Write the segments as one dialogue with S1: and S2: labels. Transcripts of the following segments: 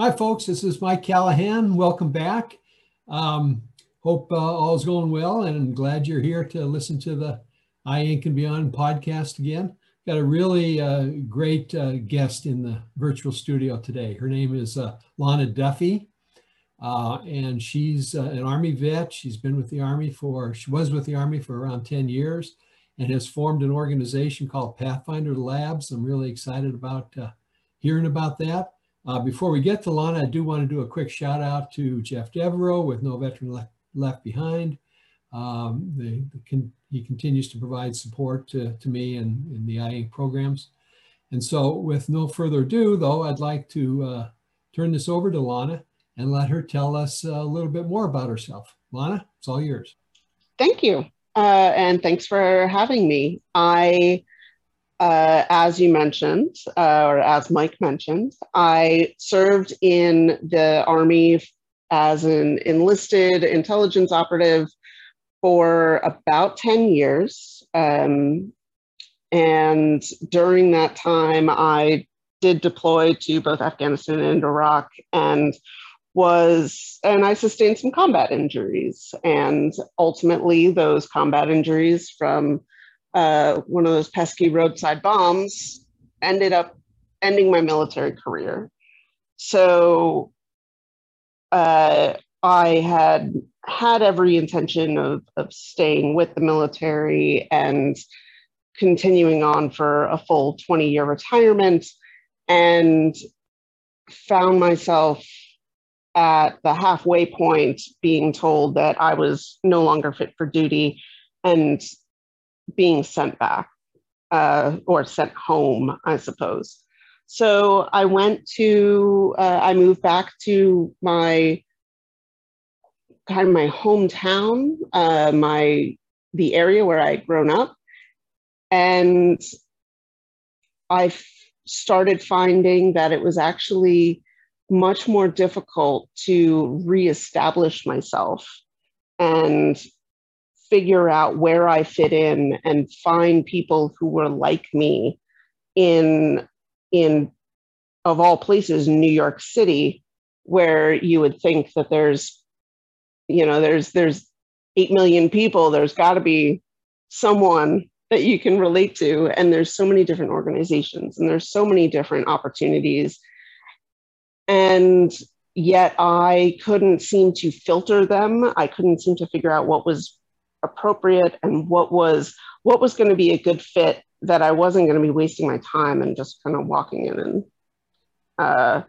S1: Hi, folks. This is Mike Callahan. Welcome back. Um, hope uh, all is going well, and I'm glad you're here to listen to the I Ink and Beyond podcast again. Got a really uh, great uh, guest in the virtual studio today. Her name is uh, Lana Duffy, uh, and she's uh, an Army vet. She's been with the Army for, she was with the Army for around 10 years and has formed an organization called Pathfinder Labs. I'm really excited about hearing about that. Uh, before we get to Lana, I do want to do a quick shout out to Jeff Devereaux with No Veteran Left, left Behind. Um, he continues to provide support to, to me and in the IANC programs. And so with no further ado, though, I'd like to uh, turn this over to Lana and let her tell us a little bit more about herself. Lana, it's all yours.
S2: Thank you. Uh, and thanks for having me. I uh, as you mentioned, uh, or as Mike mentioned, I served in the Army as an enlisted intelligence operative for about 10 years. Um, and during that time, I did deploy to both Afghanistan and Iraq and was, and I sustained some combat injuries. And ultimately, those combat injuries from uh, one of those pesky roadside bombs ended up ending my military career. So uh, I had had every intention of, of staying with the military and continuing on for a full 20 year retirement and found myself at the halfway point being told that I was no longer fit for duty and being sent back uh, or sent home, I suppose. So I went to, uh, I moved back to my kind of my hometown, uh, my the area where I'd grown up, and I started finding that it was actually much more difficult to reestablish myself and figure out where I fit in and find people who were like me in in of all places New York City where you would think that there's you know there's there's 8 million people there's got to be someone that you can relate to and there's so many different organizations and there's so many different opportunities. And yet I couldn't seem to filter them. I couldn't seem to figure out what was appropriate and what was what was going to be a good fit that I wasn't going to be wasting my time and just kind of walking in and uh,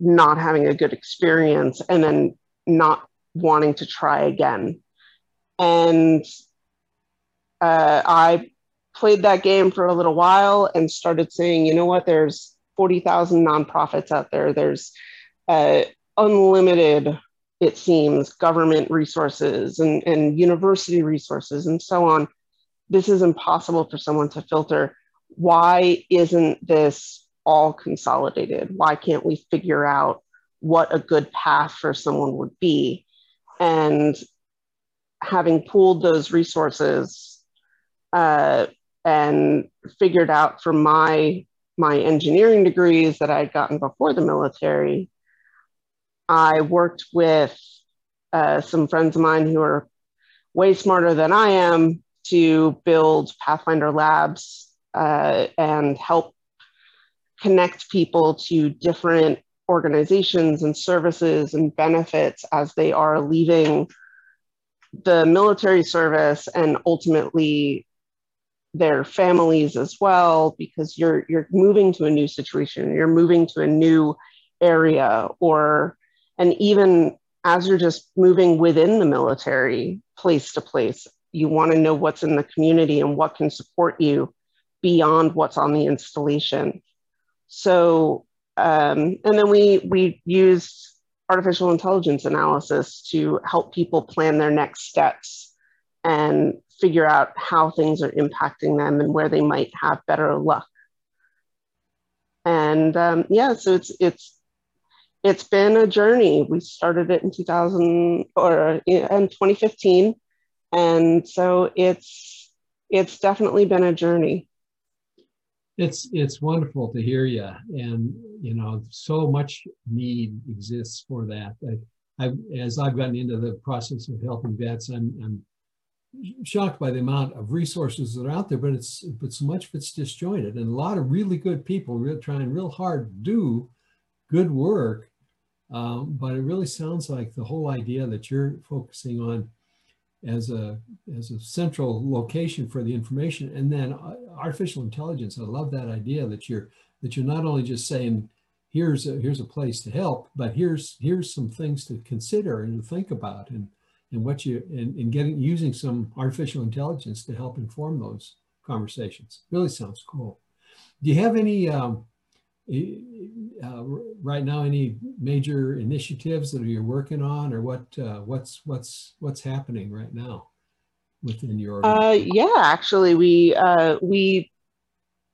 S2: not having a good experience and then not wanting to try again. And uh, I played that game for a little while and started saying, you know what, there's 40,000 nonprofits out there. There's uh, unlimited it seems, government resources and, and university resources and so on. This is impossible for someone to filter. Why isn't this all consolidated? Why can't we figure out what a good path for someone would be? And having pooled those resources uh, and figured out from my my engineering degrees that I'd gotten before the military I worked with uh, some friends of mine who are way smarter than I am to build Pathfinder Labs uh, and help connect people to different organizations and services and benefits as they are leaving the military service and ultimately their families as well because you're you're moving to a new situation you're moving to a new area or and even as you're just moving within the military, place to place, you want to know what's in the community and what can support you beyond what's on the installation. So, um, and then we we use artificial intelligence analysis to help people plan their next steps and figure out how things are impacting them and where they might have better luck. And um, yeah, so it's it's it's been a journey. We started it in 2000 or uh, in 2015, and so it's it's definitely been a journey.
S1: it's it's wonderful to hear you, and you know, so much need exists for that. I, I as I've gotten into the process of helping vets, I'm, I'm shocked by the amount of resources that are out there, but it's but so much of it's disjointed, and a lot of really good people really trying real hard do good work. Um, but it really sounds like the whole idea that you're focusing on as a as a central location for the information, and then artificial intelligence. I love that idea that you're that you're not only just saying here's a here's a place to help, but here's here's some things to consider and to think about and and what you and, and getting using some artificial intelligence to help inform those conversations. Really sounds cool. Do you have any um, uh, right now any major initiatives that you're working on, or what uh, what's what's what's happening right now within your?
S2: Uh, yeah, actually, we uh, we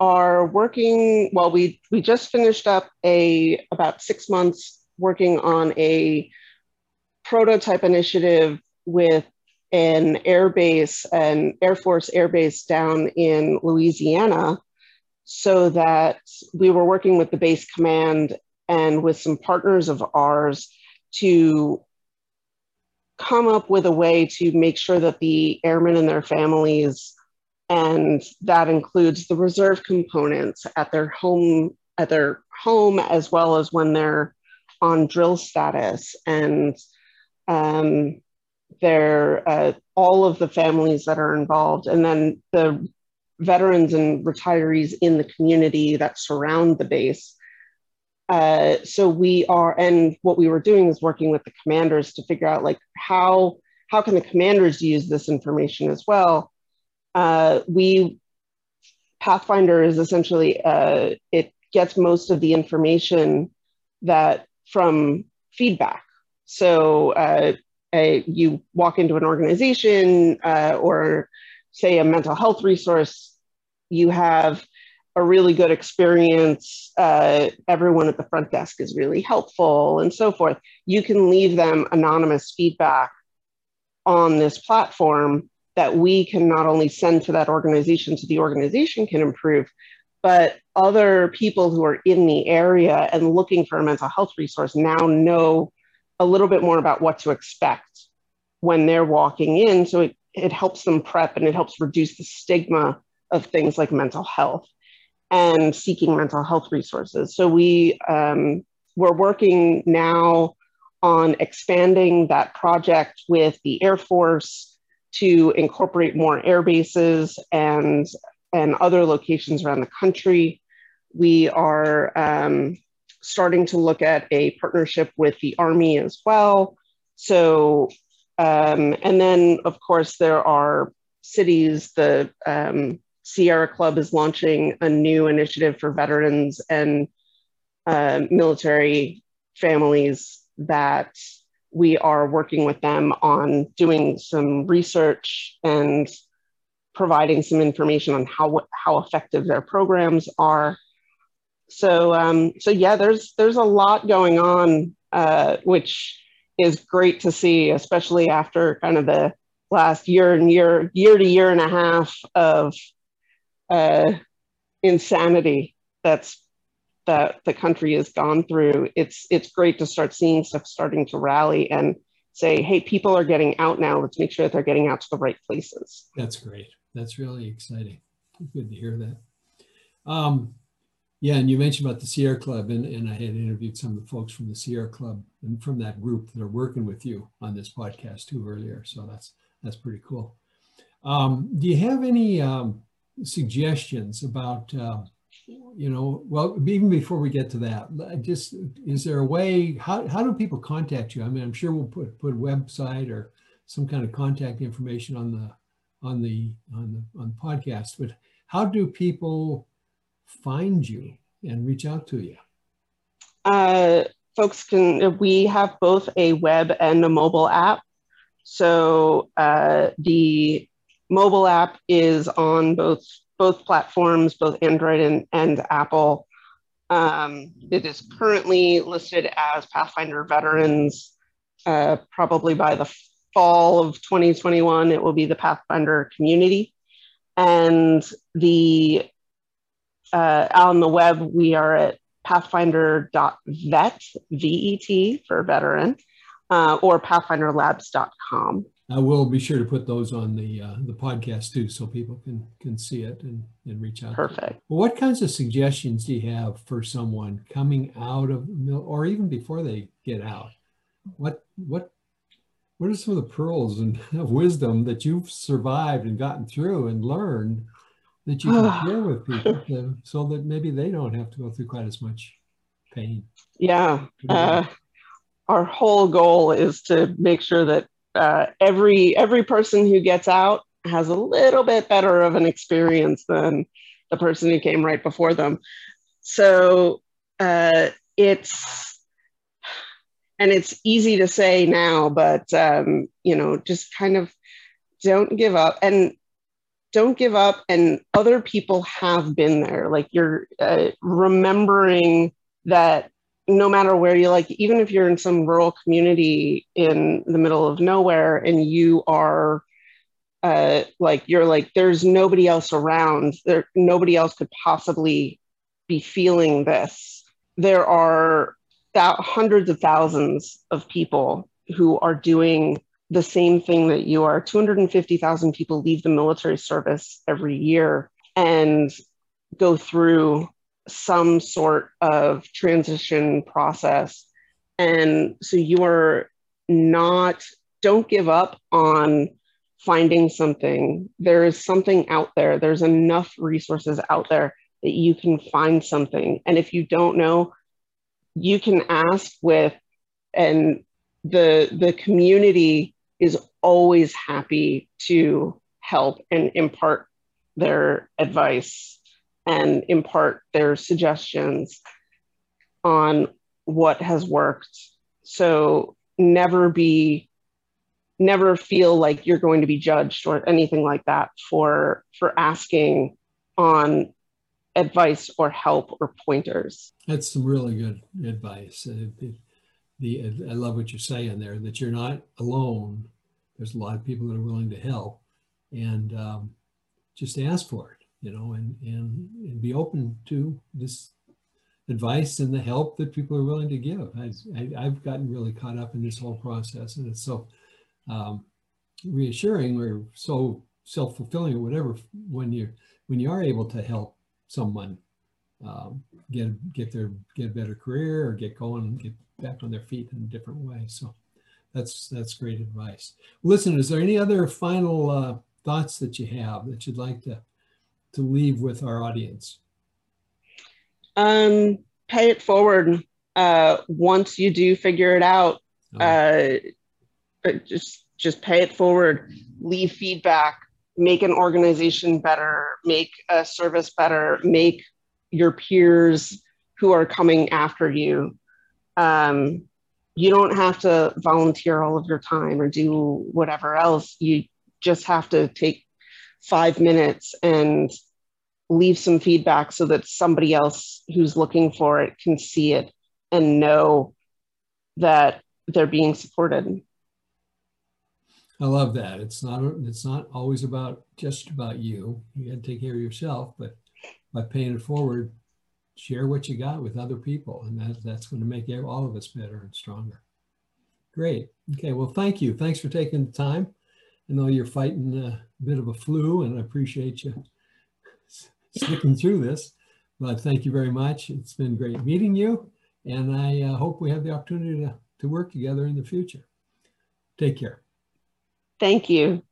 S2: are working. Well, we we just finished up a about six months working on a prototype initiative with an air base, an Air Force air base down in Louisiana, so that we were working with the base command and with some partners of ours to come up with a way to make sure that the airmen and their families and that includes the reserve components at their home at their home as well as when they're on drill status and um, their uh, all of the families that are involved. And then the veterans and retirees in the community that surround the base. Uh, so we are and what we were doing is working with the commanders to figure out like how how can the commanders use this information as well? Uh, we pathfinder is essentially uh, it gets most of the information that from feedback. So uh, a, you walk into an organization uh, or say a mental health resource, you have a really good experience. Uh, everyone at the front desk is really helpful and so forth. You can leave them anonymous feedback on this platform that we can not only send to that organization so the organization can improve, but other people who are in the area and looking for a mental health resource now know a little bit more about what to expect when they're walking in. So it, it helps them prep and it helps reduce the stigma of things like mental health and seeking mental health resources. So we um, we're working now on expanding that project with the Air Force to incorporate more air bases and and other locations around the country. We are um, starting to look at a partnership with the Army as well. So, um, and then of course, there are cities, the um, Sierra Club is launching a new initiative for veterans and uh, military families that we are working with them on doing some research and providing some information on how how effective their programs are. So um, so yeah, there's there's a lot going on, uh, which is great to see, especially after kind of the last year and year year to year and a half of uh, insanity that's that the country has gone through. It's it's great to start seeing stuff starting to rally and say, hey, people are getting out now. Let's make sure that they're getting out to the right places.
S1: That's great. That's really exciting. Good to hear that. Um, yeah, and you mentioned about the Sierra Club, and, and I had interviewed some of the folks from the Sierra Club and from that group that are working with you on this podcast too earlier. So that's that's pretty cool. Um, do you have any um, suggestions about, uh, you know, well, even before we get to that, just is there a way? How how do people contact you? I mean, I'm sure we'll put put a website or some kind of contact information on the on the on the on the podcast, but how do people find you and reach out to you?
S2: Uh, folks can, we have both a web and a mobile app. So uh, the mobile app is on both both platforms, both Android and, and Apple. Um, it is currently listed as Pathfinder Veterans. Uh, probably by the fall of 2021, it will be the Pathfinder Community. And the uh, on the web, we are at pathfinder.vet, V-E-T for veteran, uh, or pathfinderlabs.com.
S1: I will be sure to put those on the uh, the podcast too, so people can can see it and, and reach out.
S2: Perfect.
S1: Well, what kinds of suggestions do you have for someone coming out of or even before they get out? What what what are some of the pearls and of wisdom that you've survived and gotten through and learned that you can share with people so that maybe they don't have to go through quite as much pain?
S2: Yeah. Uh, our whole goal is to make sure that uh, every every person who gets out has a little bit better of an experience than the person who came right before them. So uh, it's and it's easy to say now, but um, you know, just kind of don't give up and don't give up. And other people have been there. Like you're uh, remembering that no matter where you like, even if you're in some rural community in the middle of nowhere and you are uh, like, you're like, there's nobody else around, there, nobody else could possibly be feeling this. There are th- hundreds of thousands of people who are doing the same thing that you are. 250,000 people leave the military service every year and go through some sort of transition process. And so you are not, don't give up on finding something. There is something out there, there's enough resources out there that you can find something. And if you don't know, you can ask with, and the the community is always happy to help and impart their advice and impart their suggestions on what has worked. So never be never feel like you're going to be judged or anything like that for for asking on advice or help or pointers.
S1: That's some really good advice. Uh, the, the, I love what you're saying there that you're not alone. There's a lot of people that are willing to help, and um, just ask for it you know, and, and, and be open to this advice and the help that people are willing to give. I, I, have gotten really caught up in this whole process and it's so um, reassuring or so self-fulfilling or whatever when you when you are able to help someone um, get get their get a better career or get going and get back on their feet in a different way. So that's that's great advice. Listen, is there any other final uh, thoughts that you have that you'd like to to leave with our audience?
S2: Um, pay it forward. Uh, once you do figure it out, uh, just just pay it forward. Leave feedback. Make an organization better. Make a service better. Make your peers who are coming after you. Um, you don't have to volunteer all of your time or do whatever else. You just have to take five minutes and leave some feedback so that somebody else who's looking for it can see it and know that they're being supported.
S1: I love that. It's not it's not always about just about you. You got to take care of yourself, but by paying it forward, share what you got with other people, and that, that's going to make all of us better and stronger. Great. Okay. Well, thank you. Thanks for taking the time. I know you're fighting a bit of a flu, and I appreciate you sticking through this. But thank you very much. It's been great meeting you, and I uh, hope we have the opportunity to, to work together in the future. Take care.
S2: Thank you.